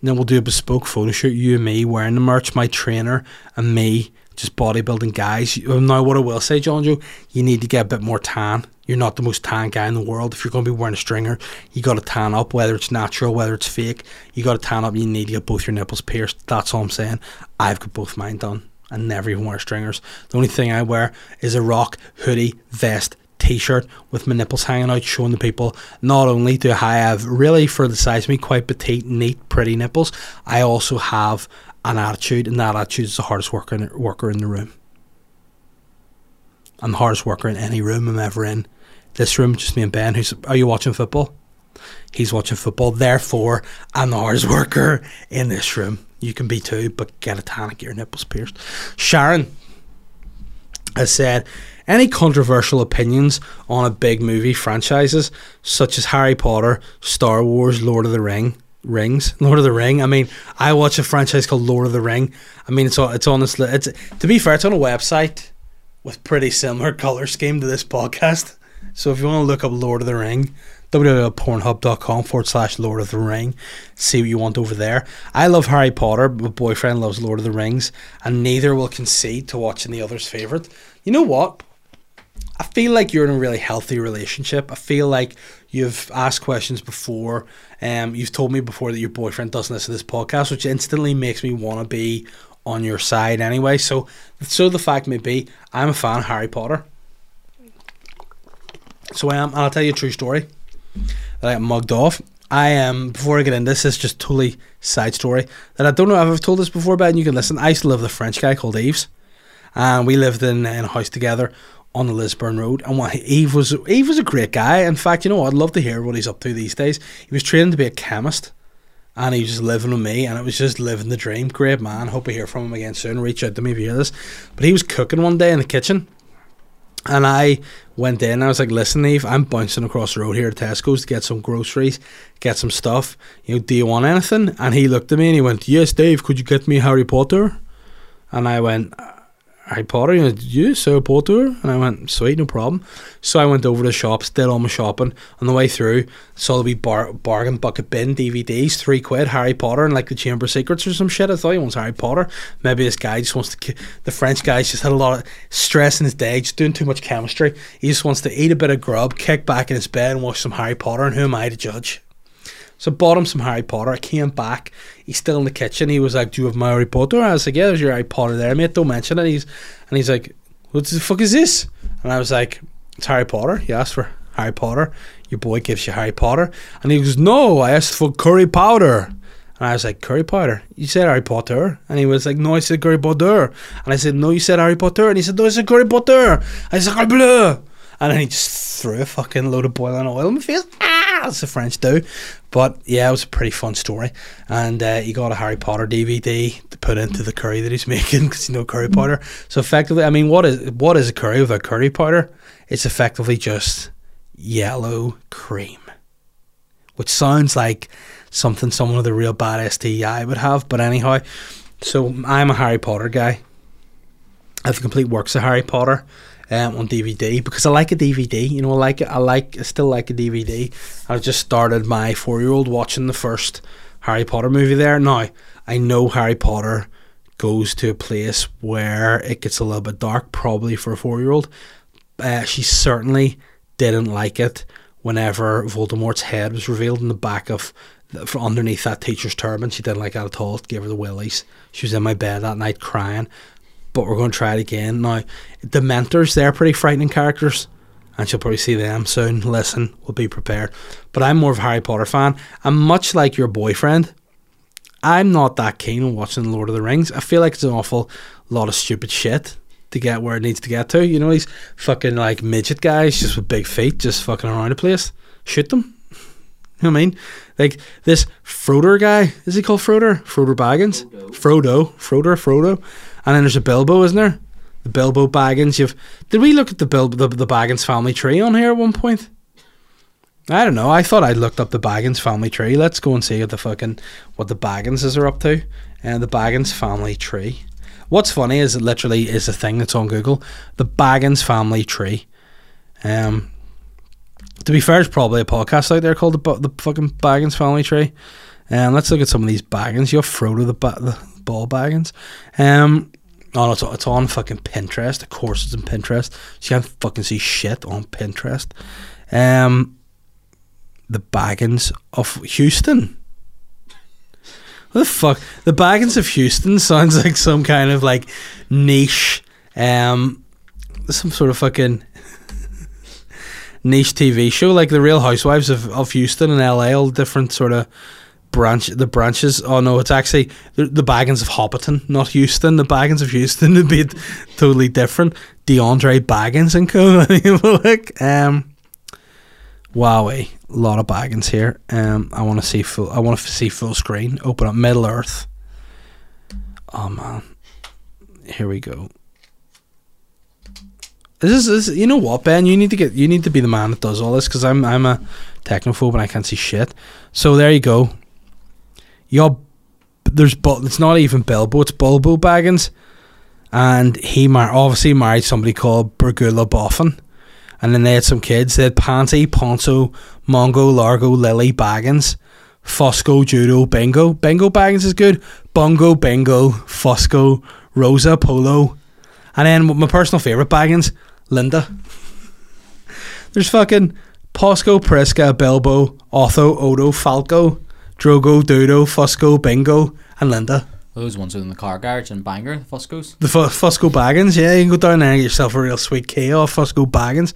And then we'll do a bespoke photo shoot, you and me wearing the merch, my trainer and me just bodybuilding guys. Um, now, what I will say, John Joe, you need to get a bit more tan. You're not the most tan guy in the world. If you're going to be wearing a stringer, you got to tan up, whether it's natural, whether it's fake. You got to tan up. You need to get both your nipples pierced. That's all I'm saying. I've got both mine done. I never even wear stringers. The only thing I wear is a rock hoodie, vest, t-shirt with my nipples hanging out, showing the people. Not only do I have really, for the size of me, quite petite, neat, pretty nipples, I also have an attitude, and that attitude is the hardest worker in, worker in the room. I'm the hardest worker in any room I'm ever in. This room, just me and Ben. Who's are you watching football? He's watching football. Therefore, I'm the hardest worker in this room. You can be too, but get a and get your nipples pierced. Sharon has said, any controversial opinions on a big movie franchises such as Harry Potter, Star Wars, Lord of the Ring, Rings, <laughs> Lord of the Ring. I mean, I watch a franchise called Lord of the Ring. I mean, it's it's honestly, it's to be fair, it's on a website with pretty similar <laughs> color scheme to this podcast. So if you want to look up Lord of the Ring, www.pornhub.com forward slash Lord of the Ring, see what you want over there. I love Harry Potter, my boyfriend loves Lord of the Rings, and neither will concede to watching the other's favorite. You know what? I feel like you're in a really healthy relationship. I feel like you've asked questions before. Um, you've told me before that your boyfriend doesn't listen to this podcast, which instantly makes me want to be on your side anyway. So, so the fact may be, I'm a fan of Harry Potter. So I am, I'll tell you a true story that I got mugged off. I am before I get into this, is just totally side story that I don't know if I've told this before, but you can listen. I used to live with a French guy called Yves, and we lived in, in a house together on the Lisburn Road. And what Yves was Yves was a great guy. In fact, you know? I'd love to hear what he's up to these days. He was training to be a chemist. And he was just living with me, and it was just living the dream. Great man. Hope to hear from him again soon. Reach out to me if you hear this. But he was cooking one day in the kitchen, and I went in. I was like, "Listen, Yves, I'm bouncing across the road here to Tesco's to get some groceries, get some stuff. You know, do you want anything?" And he looked at me and he went, "Yes, Dave. Could you get me Harry Potter?" And I went, Harry Potter. He went, "Yes, Harry Potter." And I went, "Sweet, no problem." So I went over to the shops, did all my shopping. On the way through, saw the wee bar- bargain bucket bin DVDs, three quid, Harry Potter and like the Chamber of Secrets or some shit. I thought he wants Harry Potter. Maybe this guy just wants to. ki- The French guy's just had a lot of stress in his day, just doing too much chemistry. He just wants to eat a bit of grub, kick back in his bed, and watch some Harry Potter. And who am I to judge? So bought him some Harry Potter. I came back. He's still in the kitchen. He was like, "Do you have my Harry Potter?" I was like, "Yeah, there's your Harry Potter there, mate. Don't mention it." He's and he's like, "What the fuck is this?" And I was like, "It's Harry Potter." He asked for Harry Potter. Your boy gives you Harry Potter, and he goes, "No, I asked for curry powder." And I was like, "Curry powder? You said Harry Potter?" And he was like, "No, I said curry Potter." And I said, "No, you said Harry Potter." And he said, "No, I said curry Potter." I said, "Curry bleu." And then he just threw a fucking load of boiling oil in my face. That's the French do. But yeah, it was a pretty fun story. And uh, he got a Harry Potter DVD to put into the curry that he's <laughs> making because you know curry powder. So effectively, I mean, what is what is a curry without curry powder? It's effectively just yellow cream, which sounds like something someone with a real bad STI would have. But anyhow, so I'm a Harry Potter guy. I have the complete works of Harry Potter um, on DVD because I like a DVD. You know, I like. I like. I still like a DVD. I've just started my four-year-old watching the first Harry Potter movie. There now, I know Harry Potter goes to a place where it gets a little bit dark, probably for a four-year-old. Uh, she certainly didn't like it whenever Voldemort's head was revealed in the back of from underneath that teacher's turban. She didn't like that at all. It gave her the willies. She was in my bed that night crying. But we're going to try it again now. Dementors, they're pretty frightening characters, and she'll probably see them soon. Listen, we'll be prepared. But I'm more of a Harry Potter fan, and much like your boyfriend, I'm not that keen on watching Lord of the Rings. I feel like it's an awful lot of stupid shit to get where it needs to get to. You know, these fucking like midget guys just with big feet just fucking around the place. Shoot them. You know what I mean? Like this Frodo guy, is he called Frodo? Frodo Baggins? Frodo. Frodo, Frodo. And then there's a Bilbo, isn't there? The Bilbo Baggins. You've did we look at the Bilbo the, the Baggins family tree on here at one point? I don't know. I thought I'd looked up the Baggins family tree. Let's go and see what the fucking what the Bagginses are up to. And the Baggins family tree. What's funny is it literally is a thing that's on Google. The Baggins family tree. Um, to be fair, there's probably a podcast out there called the, the fucking Baggins family tree. Um, let's look at some of these Baggins. You have Frodo the, ba- the ball Baggins. Um, no, it's, it's on fucking Pinterest. Of course, it's on Pinterest. So you can't fucking see shit on Pinterest. Um, the Baggins of Houston. What the fuck? The Baggins of Houston sounds like some kind of like niche, um, some sort of fucking <laughs> niche TV show, like the Real Housewives of, of Houston and LA, all different sort of branch the branches. Oh no, it's actually the, the Baggins of Hobbiton, not Houston. The Baggins of Houston would be totally different. DeAndre Baggins and co. <laughs> like, um, a lot of Baggins here. Um, I want to see full. I want to see full screen. Open up Middle Earth. Oh man, here we go. This is, this you know what, Ben? You need to get you need to be the man that does all this because I'm I'm a technophobe and I can't see shit. So there you go. You got there's but it's not even Bilbo, it's Bulbo Baggins, and he mar- obviously married somebody called Bergula Boffin, and then they had some kids. They had Pansy, Ponto, Mongo, Largo, Lily Baggins, Fosco, Judo, Bingo. Bingo Baggins is good. Bongo, Bingo, Fosco, Rosa, Polo, and then my personal favorite Baggins, Linda. <laughs> There's fucking Posco, Prisca, Bilbo, Otho, Odo, Falco, Drogo, Dudo, Fusco, Bingo, and Linda. Those ones in the car garage and Bangor, the Fuscos. The Fu- Fusco Baggins, yeah, you can go down there and get yourself a real sweet key off Fusco Baggins.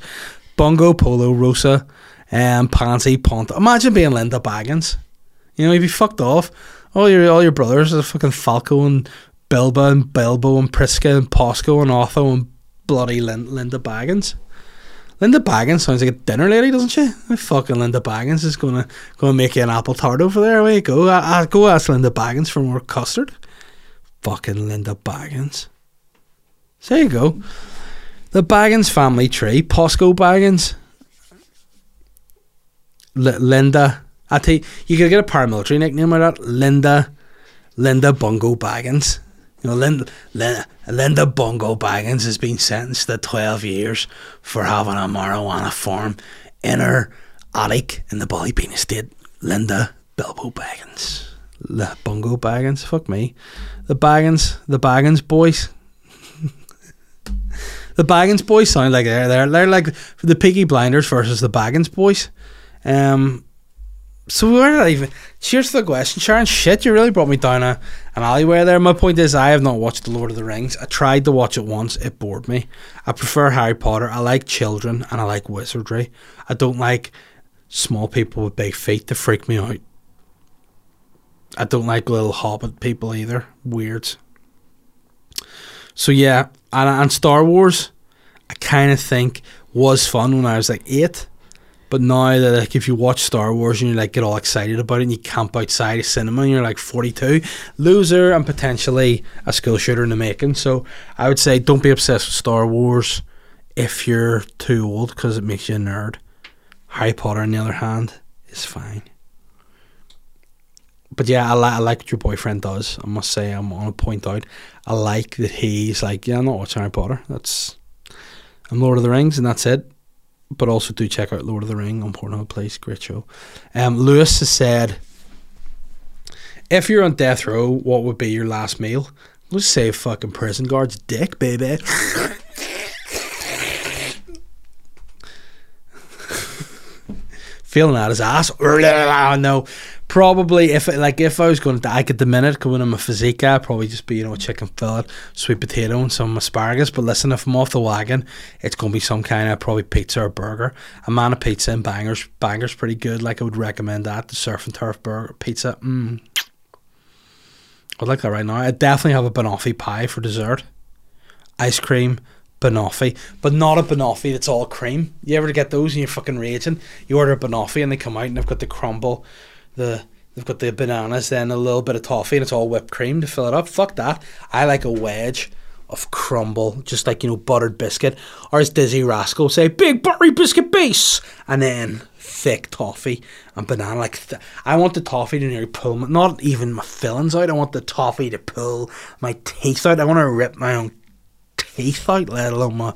Bongo, Polo, Rosa, um, Pansy, Pont. Imagine being Linda Baggins. You know, you'd be fucked off. All your all your brothers are fucking Falco and Bilba and Bilbo and Prisca and Posco and Otho and bloody Lin- Linda Baggins. Linda Baggins sounds like a dinner lady, doesn't she? Fucking Linda Baggins is gonna gonna make you an apple tart over there. Away you go. I, I, go ask Linda Baggins for more custard. Fucking Linda Baggins. So there you go. The Baggins family tree. Posco Baggins. L- Linda. I tell you, you could get a paramilitary nickname of that. Linda. Linda Bungo Baggins. You know, Linda, Linda, Linda Bungo Baggins has been sentenced to 12 years for having a marijuana farm in her attic in the Ballybeen estate. Linda Bilbo Baggins. The Bungo Baggins. Fuck me. The Baggins. The Baggins boys. <laughs> the Baggins boys sound like they're, they're, they're like the Peaky Blinders versus the Baggins boys. Um, so where did I even? Cheers to the question, Sharon. Shit, you really brought me down a, an alleyway there. My point is, I have not watched The Lord of the Rings. I tried to watch it once. It bored me. I prefer Harry Potter. I like children and I like wizardry. I don't like small people with big feet to freak me out. I don't like little hobbit people either. Weird. So yeah, and, and Star Wars, I kind of think was fun when I was like eight. But now that like if you watch Star Wars and you like get all excited about it and you camp outside a cinema and you're like 42, loser and potentially a skill shooter in the making. So I would say don't be obsessed with Star Wars if you're too old because it makes you a nerd. Harry Potter, on the other hand, is fine. But yeah, I, li- I like what your boyfriend does. I must say, I'm on to point out. I like that he's like, yeah, I'm not watching Harry Potter. That's I'm Lord of the Rings, and that's it but also do check out Lord of the Ring on Pornhub, please. Great show. Um, Lewis has said, if you're on death row, what would be your last meal? Let's say fucking prison guard's dick, baby. <laughs> Feeling out his ass. <laughs> No, probably if like if I was going to at the minute, going I'm a physique I'd probably just be you know chicken fillet, sweet potato, and some asparagus. But listen, if I'm off the wagon, it's going to be some kind of probably pizza or burger. A man of pizza and bangers, bangers pretty good. Like I would recommend that. The surf and turf burger pizza. Mm. I'd like that right now. I'd definitely have a banoffee pie for dessert. Ice cream, banoffee, but not a banoffee that's all cream. You ever get those and you're fucking raging? You order a banoffee and they come out and they've got the crumble, the they've got the bananas, then a little bit of toffee and it's all whipped cream to fill it up. Fuck that. I like a wedge of crumble, just like you know buttered biscuit, or as Dizzee Rascal say, big buttery biscuit base, and then thick toffee and banana. Like th- I want the toffee to nearly pull my, not even my fillings out. I want the toffee to pull my teeth out. I want to rip my own teeth out, let alone my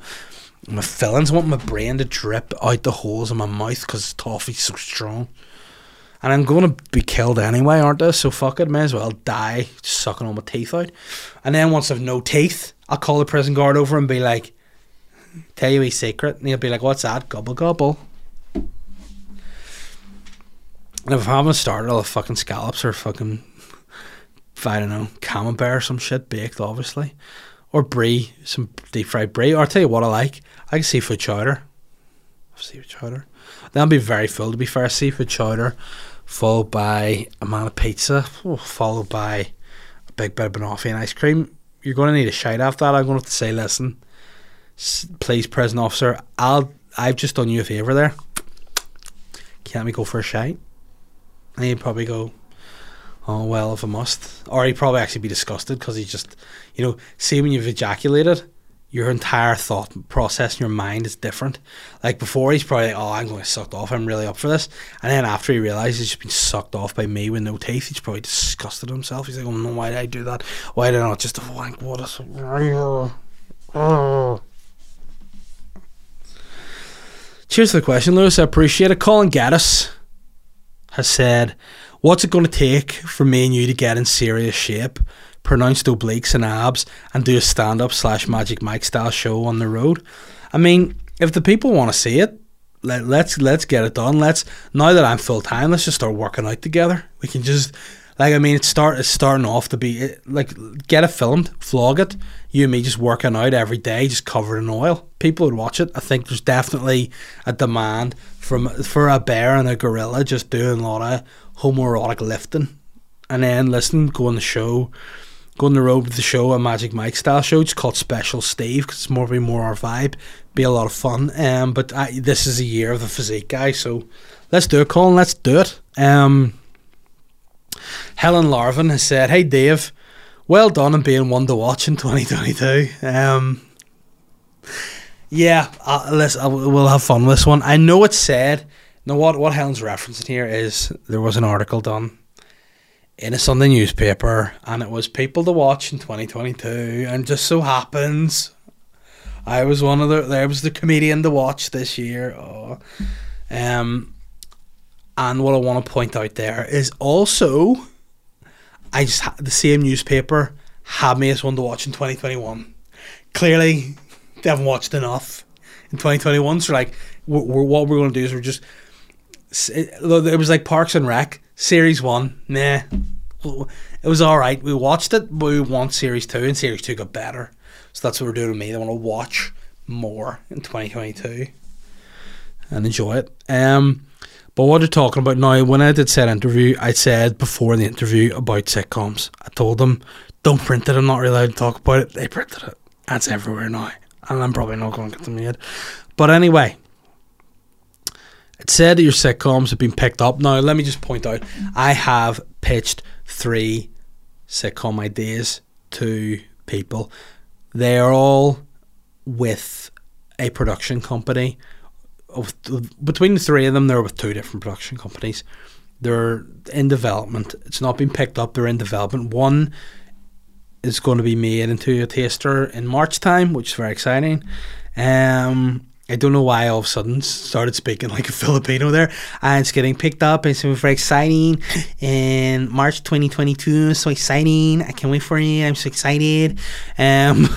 my fillings. I want my brain to drip out the holes in my mouth because toffee's so strong. And I'm going to be killed anyway, aren't I? So fuck it, may as well die sucking all my teeth out. And then once I've no teeth, I'll call the prison guard over and be like, tell you a secret. And he'll be like, what's that? Gobble gobble. And if I haven't started, I'll fucking scallops or fucking, I don't know, camembert or some shit baked, obviously. Or brie, some deep fried brie. Or I'll tell you what I like. I like seafood chowder. Seafood chowder. That'll be very full, to be fair. Seafood chowder, followed by a man of pizza, followed by a big bit of banoffee and ice cream. You're going to need a shite after that. I'm going to have to say, listen, please, prison officer, I'll, I've just done you a favour there. Can't we go for a shite? And he'd probably go, oh, well, if I must. Or he'd probably actually be disgusted because he just, you know, see when you've ejaculated, your entire thought process in your mind is different. Like before, he's probably like, "Oh, I'm going to sucked off. I'm really up for this." And then after he realizes he's just been sucked off by me with no teeth, he's probably disgusted himself. He's like, "Oh no, why did I do that? Why did I not just wank? What is?" Oh. Cheers for the question, Lewis. I appreciate it. Colin Gaddis has said, What's it going to take for me and you to get in serious shape, pronounced obliques and abs, and do a stand up slash Magic Mike style show on the road? I mean, if the people want to see it, let, let's let's get it done. Let's now that I'm full time, let's just start working out together. We can just like I mean, it's start it's starting off to be like get it filmed, vlog it. You and me just working out every day, just covered in oil. People would watch it. I think there's definitely a demand from for a bear and a gorilla just doing a lot of homoerotic lifting, and then listen, go on the show. Go on the road with the show, a Magic Mike style show. It's called Special Steve because it's more be more our vibe. Be a lot of fun. Um, but I, this is a year of the physique guy, so let's do it, Colin. Let's do it. Um, Helen Larvin has said, "Hey Dave, well done on being one to watch in 2022." Um, yeah, uh, let's uh, we'll have fun with this one. I know it's said. Now what what Helen's referencing here is there was an article done in a Sunday newspaper, and it was people to watch in 2022, and just so happens. I was one of the. There was the comedian to watch this year. Oh. Um, and what I want to point out there is also, I just ha- the same newspaper had me as one to watch in 2021. Clearly, they haven't watched enough in 2021. So like, we're, we're, what we're going to do is we're just. It, it was like Parks and Rec series one. Nah, it was all right. We watched it, but we want series two, and series two got better. So that's what we're doing with me. I want to watch more in 2022 and enjoy it. Um, but what they're talking about now, when I did said interview, I said before the interview about sitcoms. I told them, don't print it. I'm not really allowed to talk about it. They printed it. That's everywhere now. And I'm probably not going to get them made. But anyway, it said that your sitcoms have been picked up. Now, let me just point out, I have pitched three sitcom ideas to people. They are all with a production company. Between the three of them, they're with two different production companies. They're in development. It's not been picked up. They're in development. One is going to be made into a taster in March time, which is very exciting. Um, I don't know why I all of a sudden started speaking like a Filipino there. And it's getting picked up. It's very exciting. <laughs> In March 2022, so exciting. I can't wait for it. I'm so excited. Um,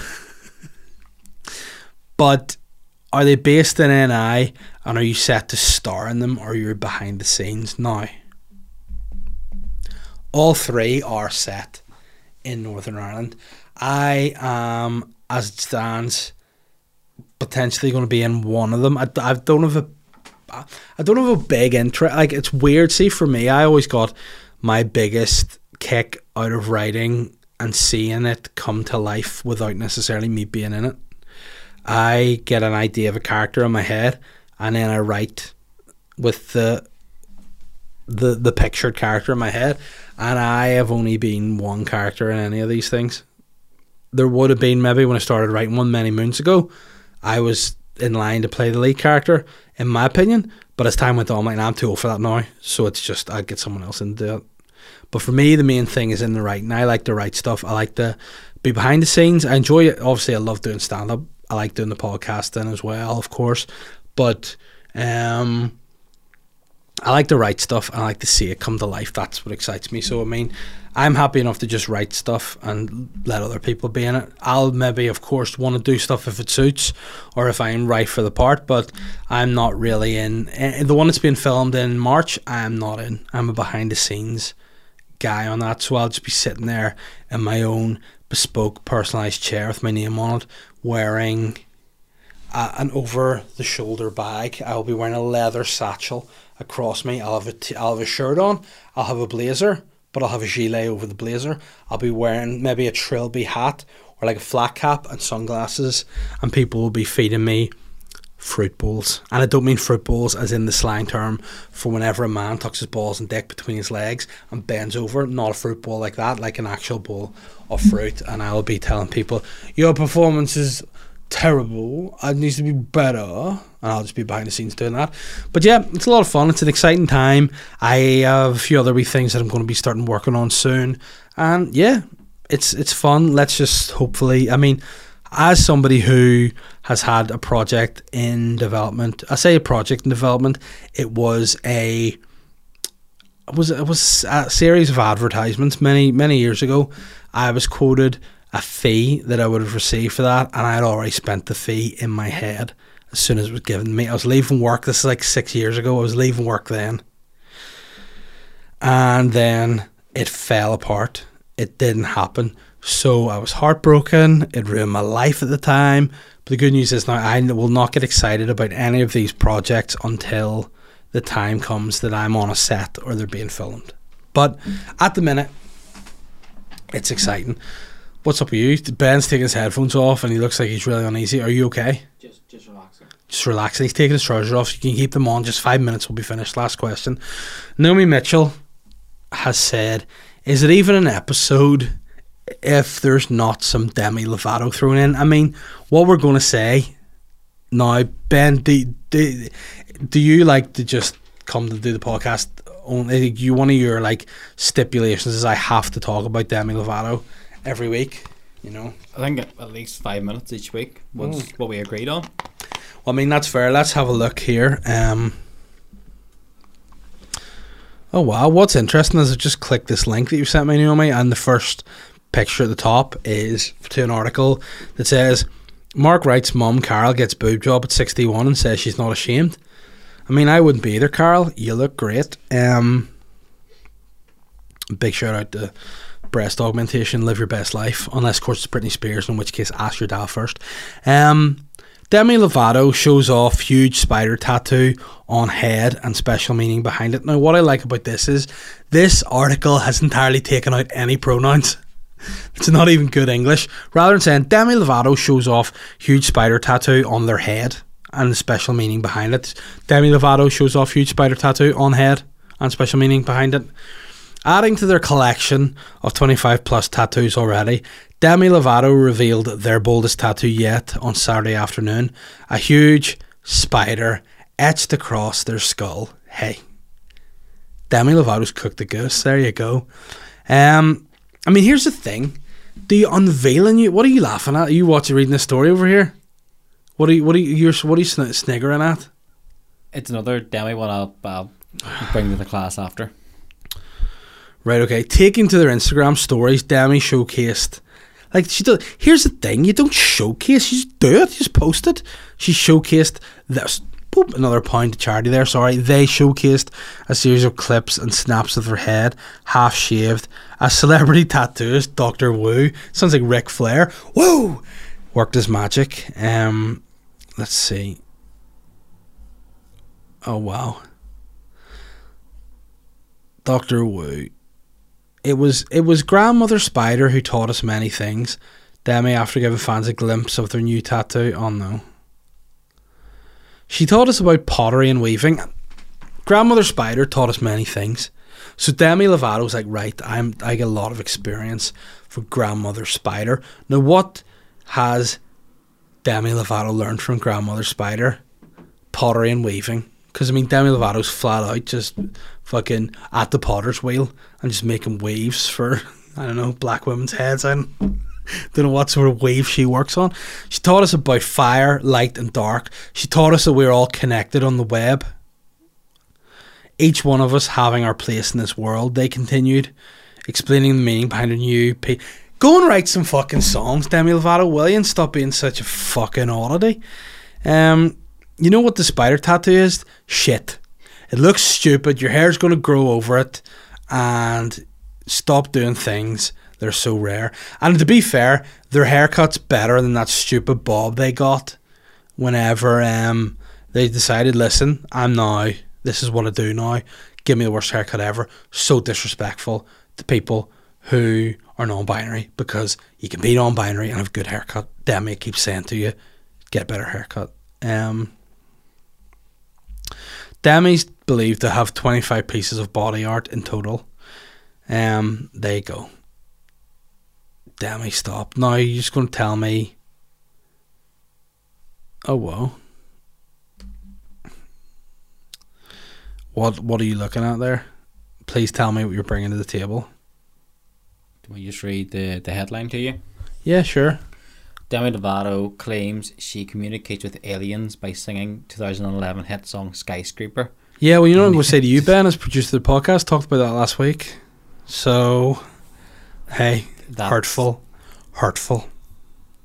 <laughs> but are they based in NI and are you set to star in them or you're behind the scenes now? All three are set in Northern Ireland. I am, as it stands, potentially going to be in one of them. I, I don't have a, I don't have a big interest. Like it's weird. See, for me, I always got my biggest kick out of writing and seeing it come to life without necessarily me being in it. I get an idea of a character in my head, and then I write with the the the pictured character in my head. And I have only been one character in any of these things. There would have been maybe when I started writing one many moons ago, I was in line to play the lead character, in my opinion. But as time went on, I'm like, "Nah, I'm too old for that now. So it's just I'd get someone else in to do it. But for me, the main thing is in the writing. I like to write stuff. I like to be behind the scenes. I enjoy it. Obviously, I love doing stand up. I like doing the podcasting as well, of course. But um, I like to write stuff. I like to see it come to life. That's what excites me. So I mean, I'm happy enough to just write stuff and let other people be in it. I'll maybe, of course, want to do stuff if it suits or if I'm right for the part. But I'm not really in. eh, The one that's being filmed in March, I'm not in. I'm a behind the scenes guy on that. So I'll just be sitting there in my own bespoke, personalized chair with my name on it, wearing an over the shoulder bag. I'll be wearing a leather satchel across me. I'll have a t- I'll have a shirt on. I'll have a blazer, but I'll have a gilet over the blazer. I'll be wearing maybe a trilby hat or like a flat cap and sunglasses, and people will be feeding me fruit balls. And I don't mean fruit balls as in the slang term for whenever a man tucks his balls and dick between his legs and bends over. Not a fruit ball like that, like an actual ball of fruit. And I'll be telling people, your performance is terrible. It needs to be better. And I'll just be behind the scenes doing that. But yeah, it's a lot of fun. It's an exciting time. I have a few other wee things that I'm going to be starting working on soon. And yeah, it's it's fun. Let's just hopefully. I mean, as somebody who has had a project in development, I say a project in development, it was a was it was a series of advertisements many many years ago. I was quoted a fee that I would have received for that, and I had already spent the fee in my head as soon as it was given to me. I was leaving work. This is like six years ago. I was leaving work then, and then it fell apart. It didn't happen. So I was heartbroken. It ruined my life at the time. But the good news is now I will not get excited about any of these projects until the time comes that I'm on a set or they're being filmed. But at the minute, it's exciting. What's up with you? Ben's taking his headphones off and he looks like he's really uneasy. Are you okay? Just, just relaxing. Just relaxing. He's taking his trousers off. So you can keep them on. Just five minutes will be finished. Last question. Naomi Mitchell has said, "Is it even an episode if there's not some Demi Lovato thrown in?" I mean, what we're going to say now, Ben? Do, do, do you like to just come to do the podcast? Only you one of your like stipulations is I have to talk about Demi Lovato every week. You know. I think at least five minutes each week was Mm. what we agreed on. Well, I mean that's fair. Let's have a look here. Um, oh wow, what's interesting is I just clicked this link that you sent me, Naomi, and the first picture at the top is to an article that says Mark Wright's mum Carol gets boob job at sixty one and says she's not ashamed. I mean, I wouldn't be either, Carol. You look great. Um, big shout out to breast augmentation. Live your best life, unless of course it's Britney Spears, in which case ask your dad first. Um, Demi Lovato shows off huge spider tattoo on head and special meaning behind it. Now, what I like about this is this article has entirely taken out any pronouns. <laughs> It's not even good English. Rather than saying Demi Lovato shows off huge spider tattoo on their head and the special meaning behind it, Demi Lovato shows off huge spider tattoo on head and special meaning behind it. Adding to their collection of 25 plus tattoos already, Demi Lovato revealed their boldest tattoo yet on Saturday afternoon a huge spider etched across their skull. Hey, Demi Lovato's cooked the goose. There you go. Um, I mean, here's the thing: you unveiling you? What are you laughing at? Are you watching reading this story over here? What are you? What are you? You're, what are you sn- sniggering at? It's another demi one I'll, I'll bring to the class after. Right, okay. Taking to their Instagram stories, Demi showcased. Like she does. Here's the thing: you don't showcase. You just do it. You just post it. She showcased this. Boop, another pound to charity there. Sorry, they showcased a series of clips and snaps of her head, half shaved. A celebrity <laughs> tattooist, Doctor Woo, sounds like Ric Flair. Woo, worked his magic. Um, let's see. Oh wow, Doctor Woo it was it was grandmother spider who taught us many things. Demi, after giving fans a glimpse of their new tattoo, oh no. She taught us about pottery and weaving. Grandmother Spider taught us many things. So Demi Lovato was like, right, I'm I get a lot of experience from Grandmother Spider. Now what has Demi Lovato learned from Grandmother Spider? Pottery and weaving. Because I mean Demi Lovato's flat out just fucking at the potter's wheel and just making waves for <laughs> I don't know black women's heads. I <laughs> don't, know what sort of wave she works on. She taught us about fire, light, and dark. She taught us that we're all connected on the web. Each one of us having our place in this world. They continued explaining the meaning behind a new. P- Go and write some fucking songs, Demi Lovato. Will you stop being such a fucking oddity? Um, you know what the spider tattoo is? Shit. It looks stupid. Your hair's going to grow over it, and stop doing things. They're so rare. And to be fair, their haircut's better than that stupid bob they got. Whenever um they decided, listen, I'm now. This is what I do now. Give me the worst haircut ever. So disrespectful to people who are non-binary because you can be non-binary and have a good haircut. Demi keeps saying to you, get a better haircut. Um. Demi's believed to have 25 pieces of body art in total. Um, there you go. Demi, stop. Now you're just going to tell me Oh wow. What What are you looking at there? Please tell me what you're bringing to the table. Do we just read the, the headline to you? Yeah, sure. Demi Lovato claims she communicates with aliens by singing 2011 hit song Skyscraper. Yeah, well, you know what I'm going to mm. say to you, Ben, as producer of the podcast, talked about that last week. So, hey, That's hurtful, hurtful.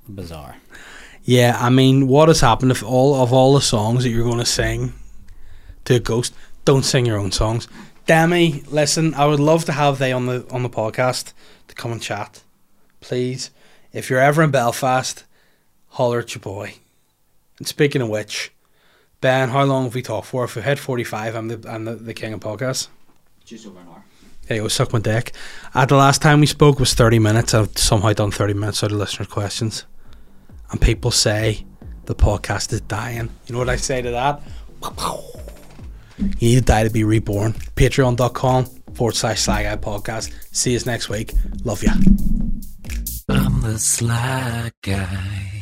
Bizarre. Yeah, I mean, what has happened if all of all the songs that you're going to sing to a ghost, don't sing your own songs. Demi, listen, I would love to have they on the on the podcast to come and chat. Please, if you're ever in Belfast, holler at your boy. And speaking of which, Ben, how long have we talked for? If we hit 45, I'm the I'm the, the king of podcasts. Just over an hour. There you go, suck my dick. At the last time we spoke was 30 minutes. I've somehow done 30 minutes out of listener questions. And people say the podcast is dying. You know what I say to that? You need to die to be reborn. Patreon.com forward slash Sly Guy podcast. See you next week. Love ya. I'm the sly guy.